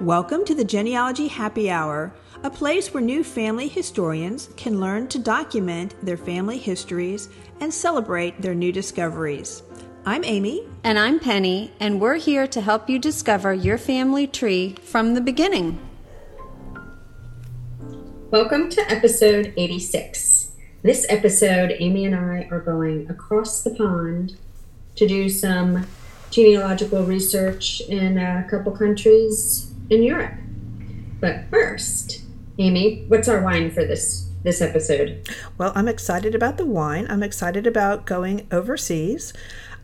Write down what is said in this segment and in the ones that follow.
Welcome to the Genealogy Happy Hour, a place where new family historians can learn to document their family histories and celebrate their new discoveries. I'm Amy. And I'm Penny, and we're here to help you discover your family tree from the beginning. Welcome to episode 86. This episode, Amy and I are going across the pond to do some genealogical research in a couple countries in Europe. But first, Amy, what's our wine for this this episode? Well, I'm excited about the wine. I'm excited about going overseas.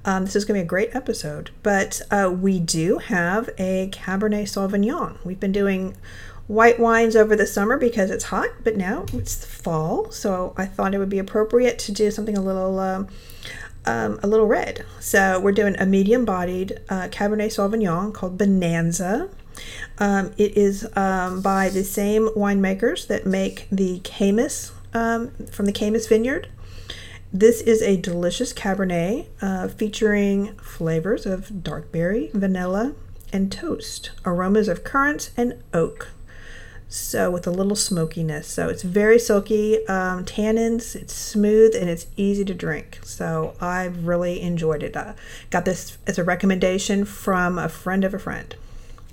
Um, this is going to be a great episode. But uh, we do have a Cabernet Sauvignon. We've been doing white wines over the summer because it's hot, but now it's fall, so I thought it would be appropriate to do something a little. Um, um, a little red. So we're doing a medium bodied uh, Cabernet Sauvignon called Bonanza. Um, it is um, by the same winemakers that make the Caymus um, from the Caymus Vineyard. This is a delicious Cabernet uh, featuring flavors of dark berry, vanilla, and toast, aromas of currants and oak. So, with a little smokiness. So, it's very silky, um, tannins, it's smooth, and it's easy to drink. So, I really enjoyed it. Uh, got this as a recommendation from a friend of a friend,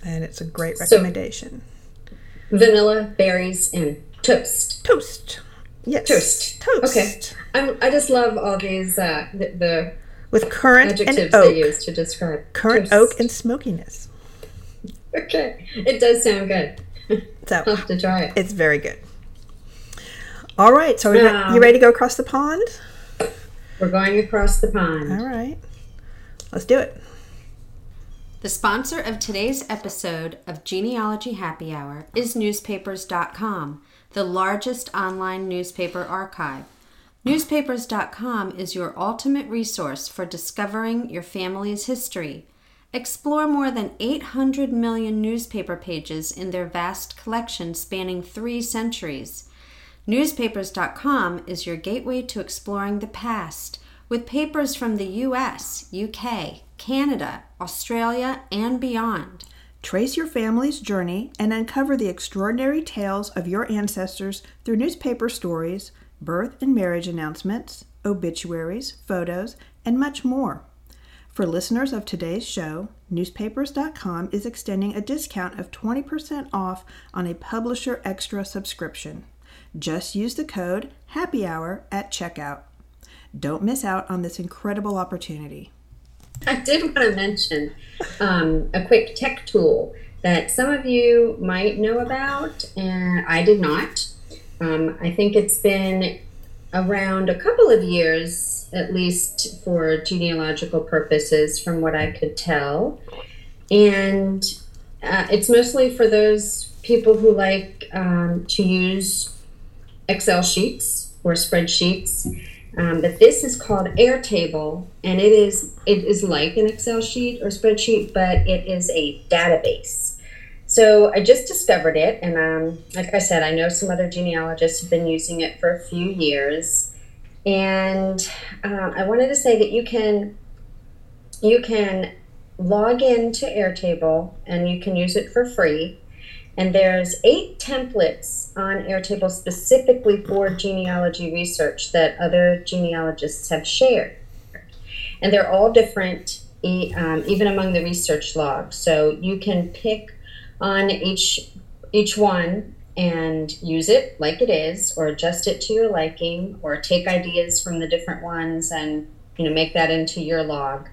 and it's a great recommendation. So, vanilla, berries, and toast. Toast. Yes. Toast. Toast. Okay. I'm, i just love all these uh, the, the with currant adjectives and oak. they use to describe currant toast. oak, and smokiness. Okay, it does sound good. So I'll have to try it. It's very good. All right, so Um, you ready to go across the pond? We're going across the pond. All right, let's do it. The sponsor of today's episode of Genealogy Happy Hour is Newspapers.com, the largest online newspaper archive. Newspapers.com is your ultimate resource for discovering your family's history. Explore more than 800 million newspaper pages in their vast collection spanning three centuries. Newspapers.com is your gateway to exploring the past with papers from the US, UK, Canada, Australia, and beyond. Trace your family's journey and uncover the extraordinary tales of your ancestors through newspaper stories, birth and marriage announcements, obituaries, photos, and much more. For listeners of today's show, newspapers.com is extending a discount of 20% off on a Publisher Extra subscription. Just use the code Happy Hour at checkout. Don't miss out on this incredible opportunity. I did want to mention um, a quick tech tool that some of you might know about, and I did not. Um, I think it's been around a couple of years, at least for genealogical purposes, from what I could tell. And uh, it's mostly for those people who like um, to use Excel sheets or spreadsheets. Um, but this is called Airtable, and it is it is like an Excel sheet or spreadsheet, but it is a database. So I just discovered it, and um, like I said, I know some other genealogists have been using it for a few years, and um, I wanted to say that you can you can log into Airtable and you can use it for free. And there's eight templates on Airtable specifically for genealogy research that other genealogists have shared. And they're all different, um, even among the research logs. So you can pick on each each one and use it like it is, or adjust it to your liking, or take ideas from the different ones and you know make that into your log.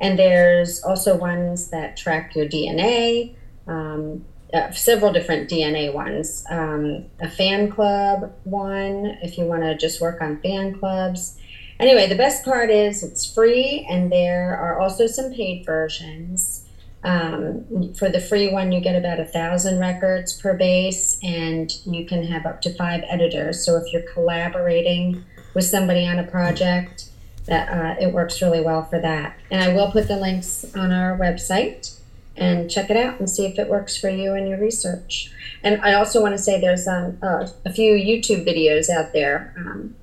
And there's also ones that track your DNA. Um, uh, several different DNA ones. Um, a fan club one, if you want to just work on fan clubs. Anyway, the best part is it's free, and there are also some paid versions. Um, for the free one, you get about a thousand records per base, and you can have up to five editors. So if you're collaborating with somebody on a project, that uh, it works really well for that. And I will put the links on our website and check it out and see if it works for you and your research. And I also want to say there's um, uh, a few YouTube videos out there. Um,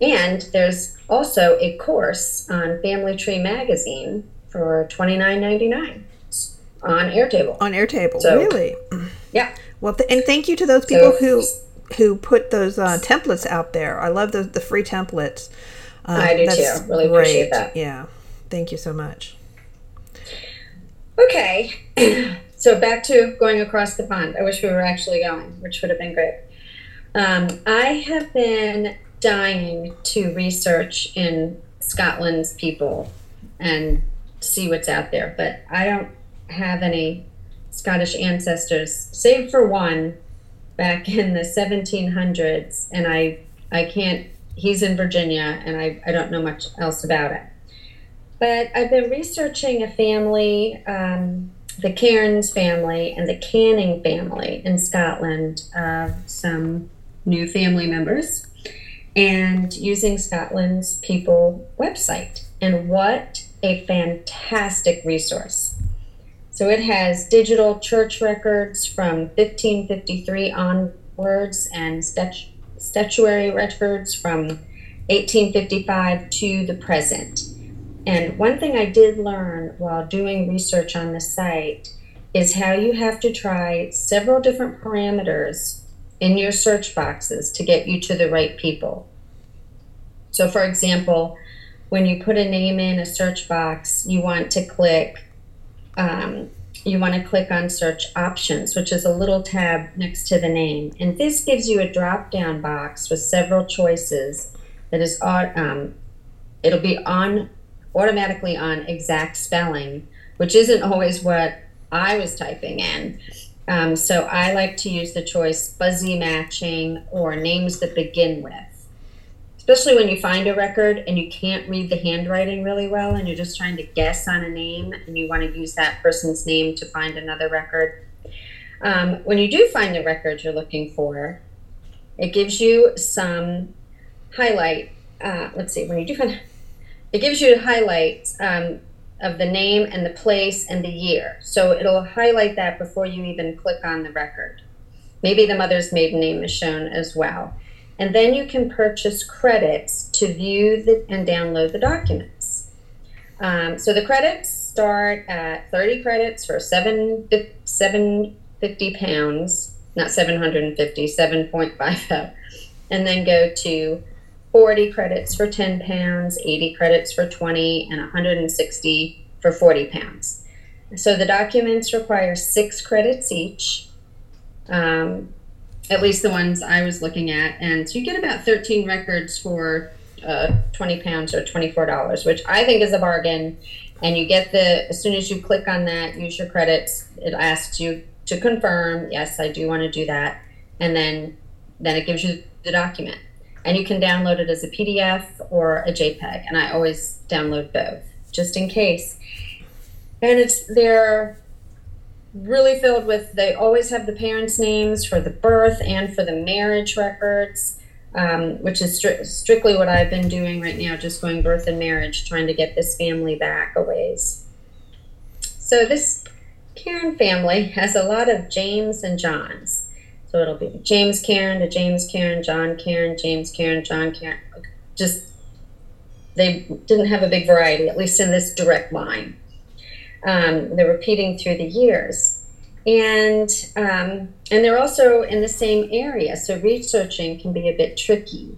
and there's also a course on Family Tree Magazine for $29.99. on Airtable. On Airtable, So- really? Yeah. Well, th- and thank you to those people So- who who put those uh, templates out there. I love the the free templates. Uh, I do that's too. Really appreciate great. that. Yeah, thank you so much. Okay. so back to going across the pond. I wish we were actually going, which would have been great. Um, I have been dying to research in Scotland's people and see what's out there, but I don't have any Scottish ancestors, save for one back in the 1700s, and I I can't. He's in Virginia, and I, I don't know much else about it. But I've been researching a family, um, the Cairns family and the Canning family in Scotland, some new family members, and using Scotland's People website. And what a fantastic resource! So it has digital church records from 1553 onwards and statu- statuary records from 1855 to the present. And one thing I did learn while doing research on the site is how you have to try several different parameters in your search boxes to get you to the right people. So, for example, when you put a name in a search box, you want to click. Um, you want to click on search options, which is a little tab next to the name. And this gives you a drop down box with several choices that is, um, it'll be on automatically on exact spelling, which isn't always what I was typing in. Um, so I like to use the choice fuzzy matching or names that begin with. Especially when you find a record and you can't read the handwriting really well and you're just trying to guess on a name and you want to use that person's name to find another record. Um, when you do find the record you're looking for, it gives you some highlight. Uh, let's see, when you do find it gives you highlights um, of the name and the place and the year. So it'll highlight that before you even click on the record. Maybe the mother's maiden name is shown as well. And then you can purchase credits to view the, and download the documents. Um, so the credits start at 30 credits for seven, 750 pounds, not 750, 7.50, and then go to 40 credits for 10 pounds, 80 credits for 20, and 160 for 40 pounds. So the documents require six credits each, um, at least the ones I was looking at. And so you get about 13 records for uh, 20 pounds or $24, which I think is a bargain. And you get the, as soon as you click on that, use your credits, it asks you to confirm, yes, I do want to do that. And then, then it gives you the document and you can download it as a PDF or a JPEG. And I always download both just in case. And it's they're really filled with. They always have the parents' names for the birth and for the marriage records, um, which is stri- strictly what I've been doing right now, just going birth and marriage, trying to get this family back a ways. So this Cairn family has a lot of James and Johns. So it'll be James Cairn to James Cairn, John Cairn, James Cairn, John Cairn. Just they didn't have a big variety, at least in this direct line. Um, they're repeating through the years, and um, and they're also in the same area. So researching can be a bit tricky,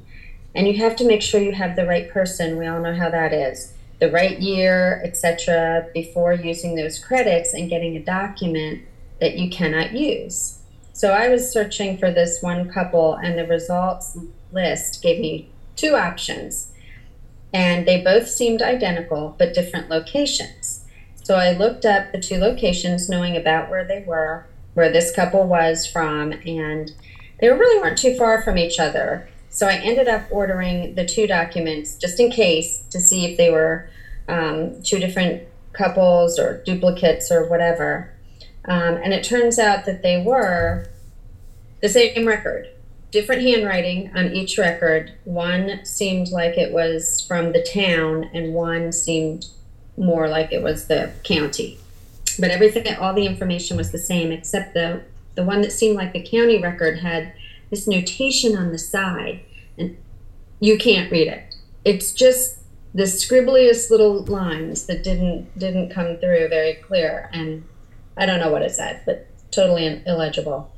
and you have to make sure you have the right person. We all know how that is. The right year, etc., before using those credits and getting a document that you cannot use. So I was searching for this one couple, and the results list gave me two options. And they both seemed identical, but different locations. So I looked up the two locations, knowing about where they were, where this couple was from, and they really weren't too far from each other. So I ended up ordering the two documents just in case to see if they were um, two different couples or duplicates or whatever. Um, and it turns out that they were the same record, different handwriting on each record. One seemed like it was from the town, and one seemed more like it was the county. But everything, all the information was the same, except the the one that seemed like the county record had this notation on the side, and you can't read it. It's just the scribbliest little lines that didn't didn't come through very clear and I don't know what it said, but totally illegible.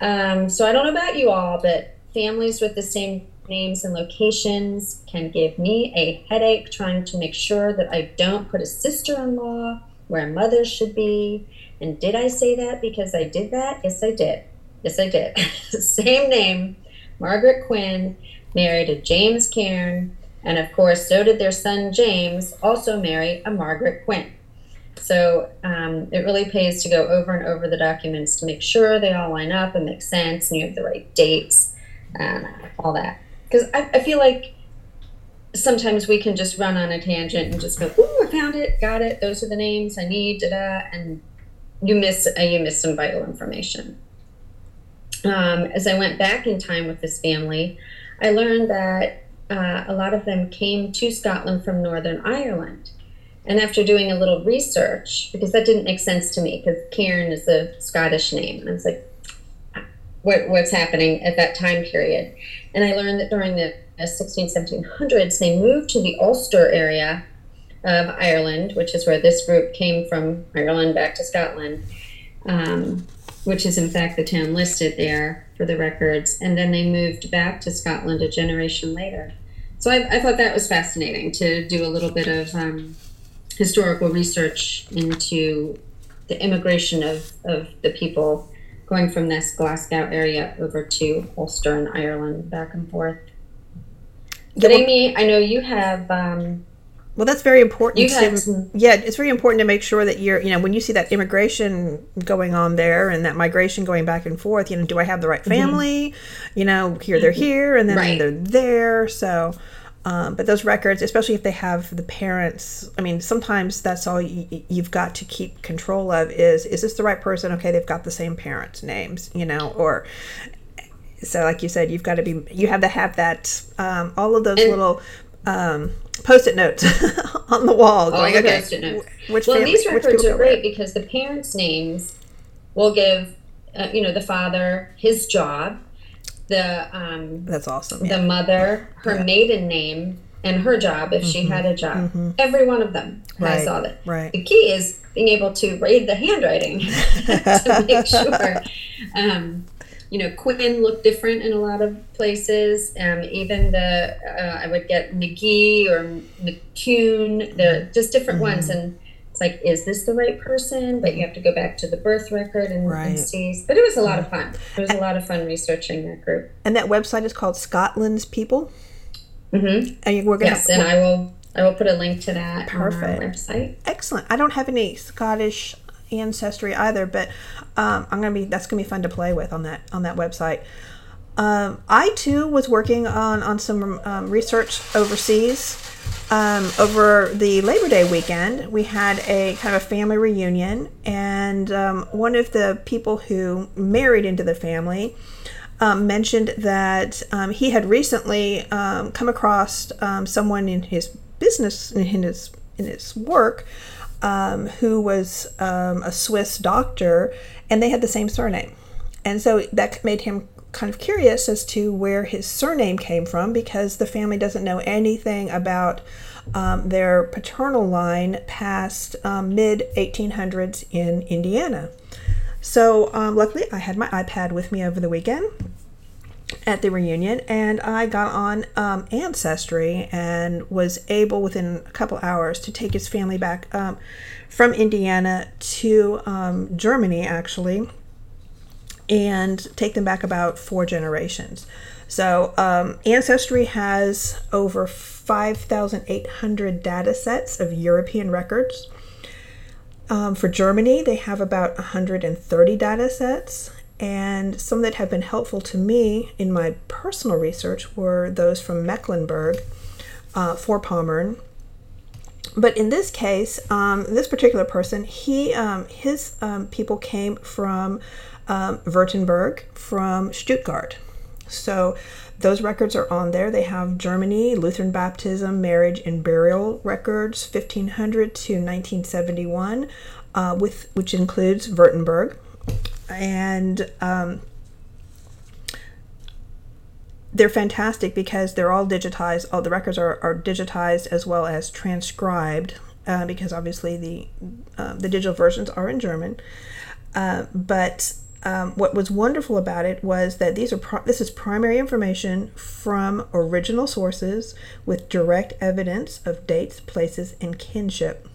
Um, so I don't know about you all, but families with the same names and locations can give me a headache trying to make sure that I don't put a sister in law where a mother should be. And did I say that because I did that? Yes, I did. Yes, I did. same name, Margaret Quinn, married a James Cairn. And of course, so did their son James also marry a Margaret Quinn. So um, it really pays to go over and over the documents to make sure they all line up and make sense and you have the right dates and all that because I, I feel like sometimes we can just run on a tangent and just go, "Ooh, I found it, got it. Those are the names I need." Da da, and you miss uh, you miss some vital information. Um, as I went back in time with this family, I learned that uh, a lot of them came to Scotland from Northern Ireland. And after doing a little research, because that didn't make sense to me, because Cairn is a Scottish name, and I was like, what, what's happening at that time period. And I learned that during the 16, 1700s, they moved to the Ulster area of Ireland, which is where this group came from Ireland back to Scotland, um, which is in fact the town listed there for the records. And then they moved back to Scotland a generation later. So I, I thought that was fascinating to do a little bit of um, historical research into the immigration of, of the people going from this Glasgow area over to Ulster and Ireland, back and forth. But Amy, I know you have. Um, well, that's very important. To, some- yeah, it's very important to make sure that you're, you know, when you see that immigration going on there and that migration going back and forth, you know, do I have the right family? You know, here they're here and then Right. they're there. So, um, but those records, especially if they have the parents, I mean, sometimes that's all you, you've got to keep control of is is this the right person? Okay, they've got the same parents' names, you know, or so like you said, you've got to be you have to have that um, all of those And- little um, post-it notes on the wall all going, the okay, post-it notes. which well, family- these which records are where? great because the parents' names will give, uh, you know, the father his job, the um, That's awesome. the mother, her maiden name, and her job if she had a job. Every one of them has Mm-hmm. Right, all that. right. The key is being able to read the handwriting to make sure. Um, you know, Quinn looked different in a lot of places. Um, even the uh, I would get McGee or McCune, the just different Mm-hmm. ones, and it's like, is this the right person? But you have to go back to the birth record and, Right. and see. But it was a lot of fun. It was a lot of fun researching that group. And that website is called Scotland's People. hmm And we're gonna Yes, and I will. I will put a link to that Perfect. website. excellent. I don't have any Scottish ancestry either, but um, I'm gonna be that's gonna be fun to play with on that on that website. Um, I too was working on on some um, research overseas. Um, over the Labor Day weekend, we had a kind of a family reunion, and um, one of the people who married into the family um, mentioned that um, he had recently um, come across um, someone in his business in his in his work who was a Swiss doctor, and they had the same surname, and so that made him kind of curious as to where his surname came from because the family doesn't know anything about um, their paternal line past um, mid 1800s in Indiana. So um, luckily, I had my iPad with me over the weekend at the reunion, and I got on um, Ancestry and was able within a couple hours to take his family back um, from Indiana to um, Germany, actually, and take them back about four generations. So, um, Ancestry has over 5,800 data sets of European records. Um, for Germany, they have about 130 data sets, and some that have been helpful to me in my personal research were those from Mecklenburg, uh, Vorpommern. But in this case, um, this particular person, he um, his um, people came from um, Württemberg, from Stuttgart. So those records are on there. They have Germany, Lutheran baptism, marriage, and burial records, 1500 to 1971, uh, with which includes Württemberg, and um, they're fantastic because they're all digitized. All the records are, are digitized as well as transcribed uh, because obviously the um, the digital versions are in German. Uh, but um, what was wonderful about it was that these are pro- this is primary information from original sources with direct evidence of dates, places, and kinship.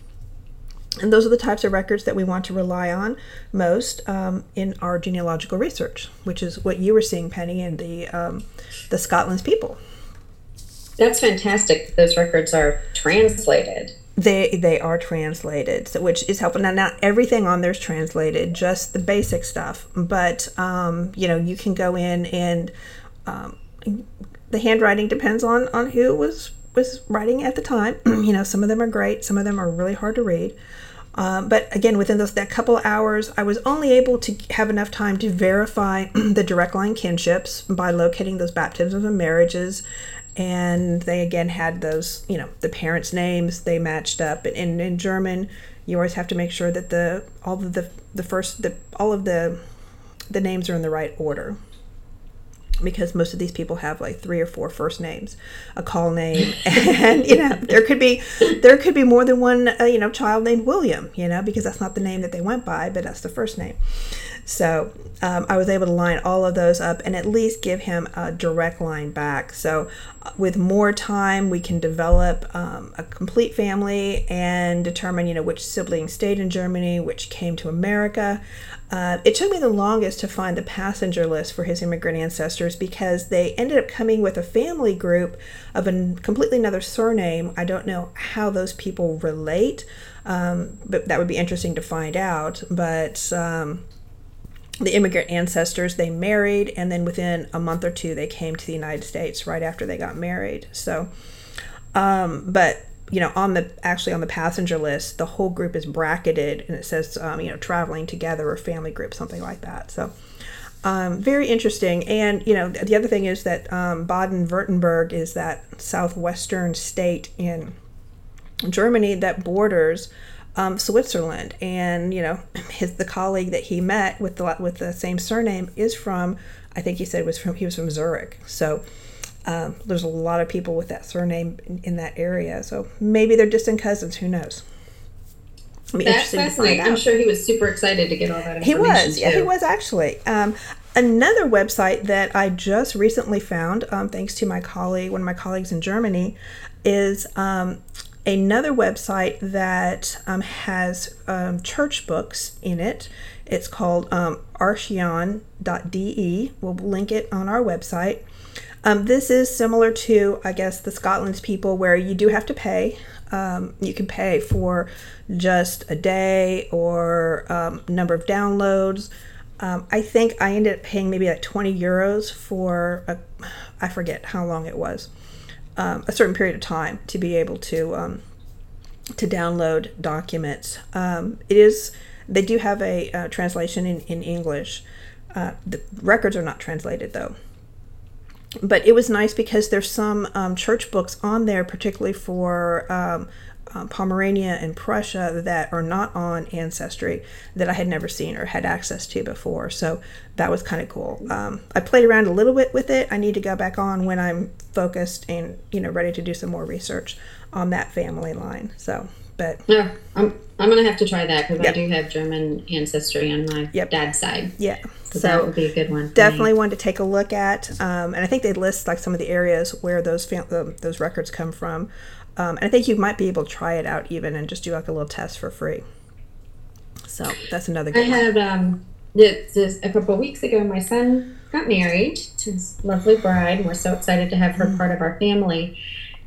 And those are the types of records that we want to rely on most um, in our genealogical research, which is what you were seeing, Penny, in the um, the Scotland's people. That's fantastic. Those records are translated. They they are translated, so which is helpful. Now, not everything on there is translated, just the basic stuff. But um, you know, you can go in and um, the handwriting depends on on who was was writing at the time. you know, some of them are great, some of them are really hard to read. Um, but again, within those that couple hours, I was only able to have enough time to verify the direct line kinships by locating those baptisms and marriages and they again had those you know the parents names they matched up. And in, in german you always have to make sure that the all of the the first the all of the the names are in the right order. Because most of these people have like three or four first names a call name and you know there could be there could be more than one uh, you know child named william you know because that's not the name that they went by but that's the first name so um, I was able to line all of those up and at least give him a direct line back. So uh, with more time, we can develop um, a complete family and determine, you know, which sibling stayed in Germany, which came to America. Uh, it took me the longest to find the passenger list for his immigrant ancestors because they ended up coming with a family group of a completely another surname. I don't know how those people relate, um, but that would be interesting to find out. But um, the immigrant ancestors they married and then within a month or two they came to the united states right after they got married. So um, but you know on the actually on the passenger list the whole group is bracketed and it says um, you know traveling together or family group something like that. So um, very interesting. And you know the other thing is that um, baden-württemberg is that southwestern state in germany that borders um, Switzerland, and you know, his the colleague that he met with the with the same surname is from, I think he said was from he was from Zurich. So um, there's a lot of people with that surname in, in, that area. So maybe they're distant cousins. Who knows? That's fascinating. I'm sure he was super excited to get all that information. He was, too. yeah, he was actually. Um, another website that I just recently found, um, thanks to my colleague, one of my colleagues in Germany, is um, another website that um, has um, church books in it. It's called um, archion.de. We'll link it on our website. Um, this is similar to, I guess, the Scotland's people, where you do have to pay. Um, you can pay for just a day or um, number of downloads. Um, I think I ended up paying maybe like 20 euros for, a, I forget how long it was um, a certain period of time to be able to um, to download documents. Um, it is they do have a uh, translation in in English. Uh, the records are not translated though. But it was nice because there's some um, church books on there, particularly for um, um, Pomerania and Prussia that are not on Ancestry that I had never seen or had access to before. So that was kind of cool. Um, I played around a little bit with it. I need to go back on when I'm focused and you know ready to do some more research on that family line. So, but yeah, I'm I'm gonna have to try that because yep. I do have German ancestry on my yep. dad's side. Yeah. So, so, that would be a good one. Definitely one to take a look at, um, and I think they list like some of the areas where those fam- those records come from. Um, and I think you might be able to try it out even and just do like a little test for free. So that's another good I had um, this, a couple of weeks ago, my son got married to his lovely bride, and we're so excited to have her mm-hmm. part of our family.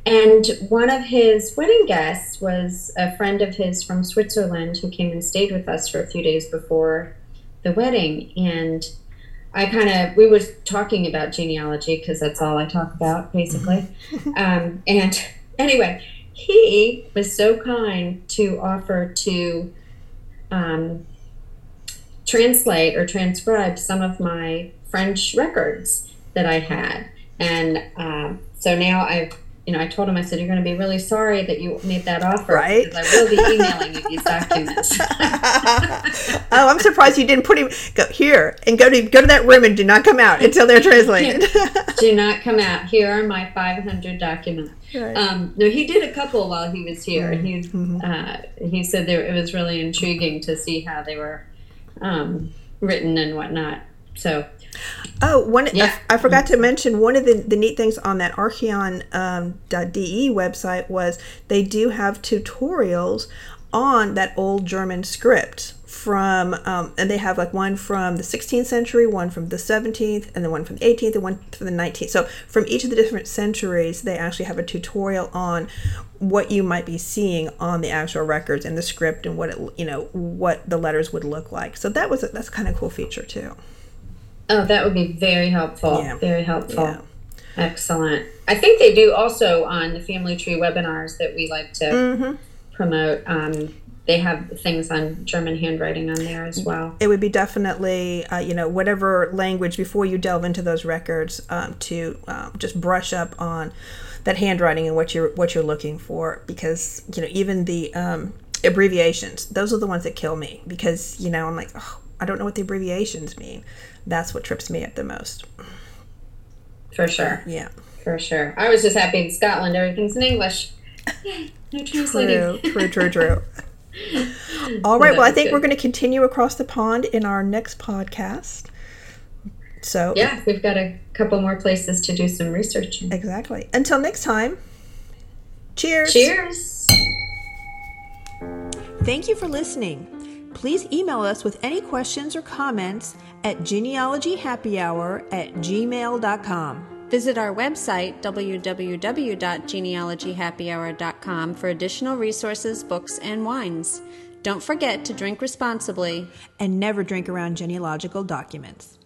And one of his wedding guests was a friend of his from Switzerland who came and stayed with us for a few days before the wedding. And I kind of, we were talking about genealogy because that's all I talk about basically. Um, and anyway, he was so kind to offer to um, translate or transcribe some of my French records that I had. And uh, so now I've, you know, I told him, I said, you're going to be really sorry that you made that offer. Right. I will be emailing you these documents. oh, I'm surprised you didn't put him, go here and go to, go to that room and do not come out until they're translated. do not come out. Here are my 500 documents. Right. Um, no, he did a couple while he was here. Mm-hmm. He uh, he said there, it was really intriguing to see how they were um, written and whatnot. So Oh, one. Yeah. I, I forgot to mention one of the, the neat things on that Archion.de um, website was they do have tutorials on that old German script from, um, and they have like one from the 16th century, one from the 17th, and then one from the 18th, and one from the 19th. So from each of the different centuries, they actually have a tutorial on what you might be seeing on the actual records and the script and what it, you know, what the letters would look like. So that was a, that's kind of cool feature too. Oh, that would be very helpful. Yeah. Very helpful. Yeah. Excellent. I think they do also on the Family Tree webinars that we like to Mm-hmm. promote. Um, they have things on German handwriting on there as well. it would be definitely uh, you know whatever language before you delve into those records um, to um, just brush up on that handwriting and what you're what you're looking for because you know even the um, abbreviations those are the ones that kill me because you know I'm like oh, I don't know what the abbreviations mean that's what trips me up the most For sure. yeah For sure. I was just happy in Scotland, everything's in English. Yay, no translating. true true true true all right that well I think good. we're going to continue across the pond in our next podcast so Yeah, we've got a couple more places to do some research. in. Exactly. Until next time, cheers. Cheers. Thank you for listening. Please email us with any questions or comments at genealogyhappyhour at gmail.com. Visit our website, www.genealogyhappyhour.com, for additional resources, books, and wines. Don't forget to drink responsibly. And never drink around genealogical documents.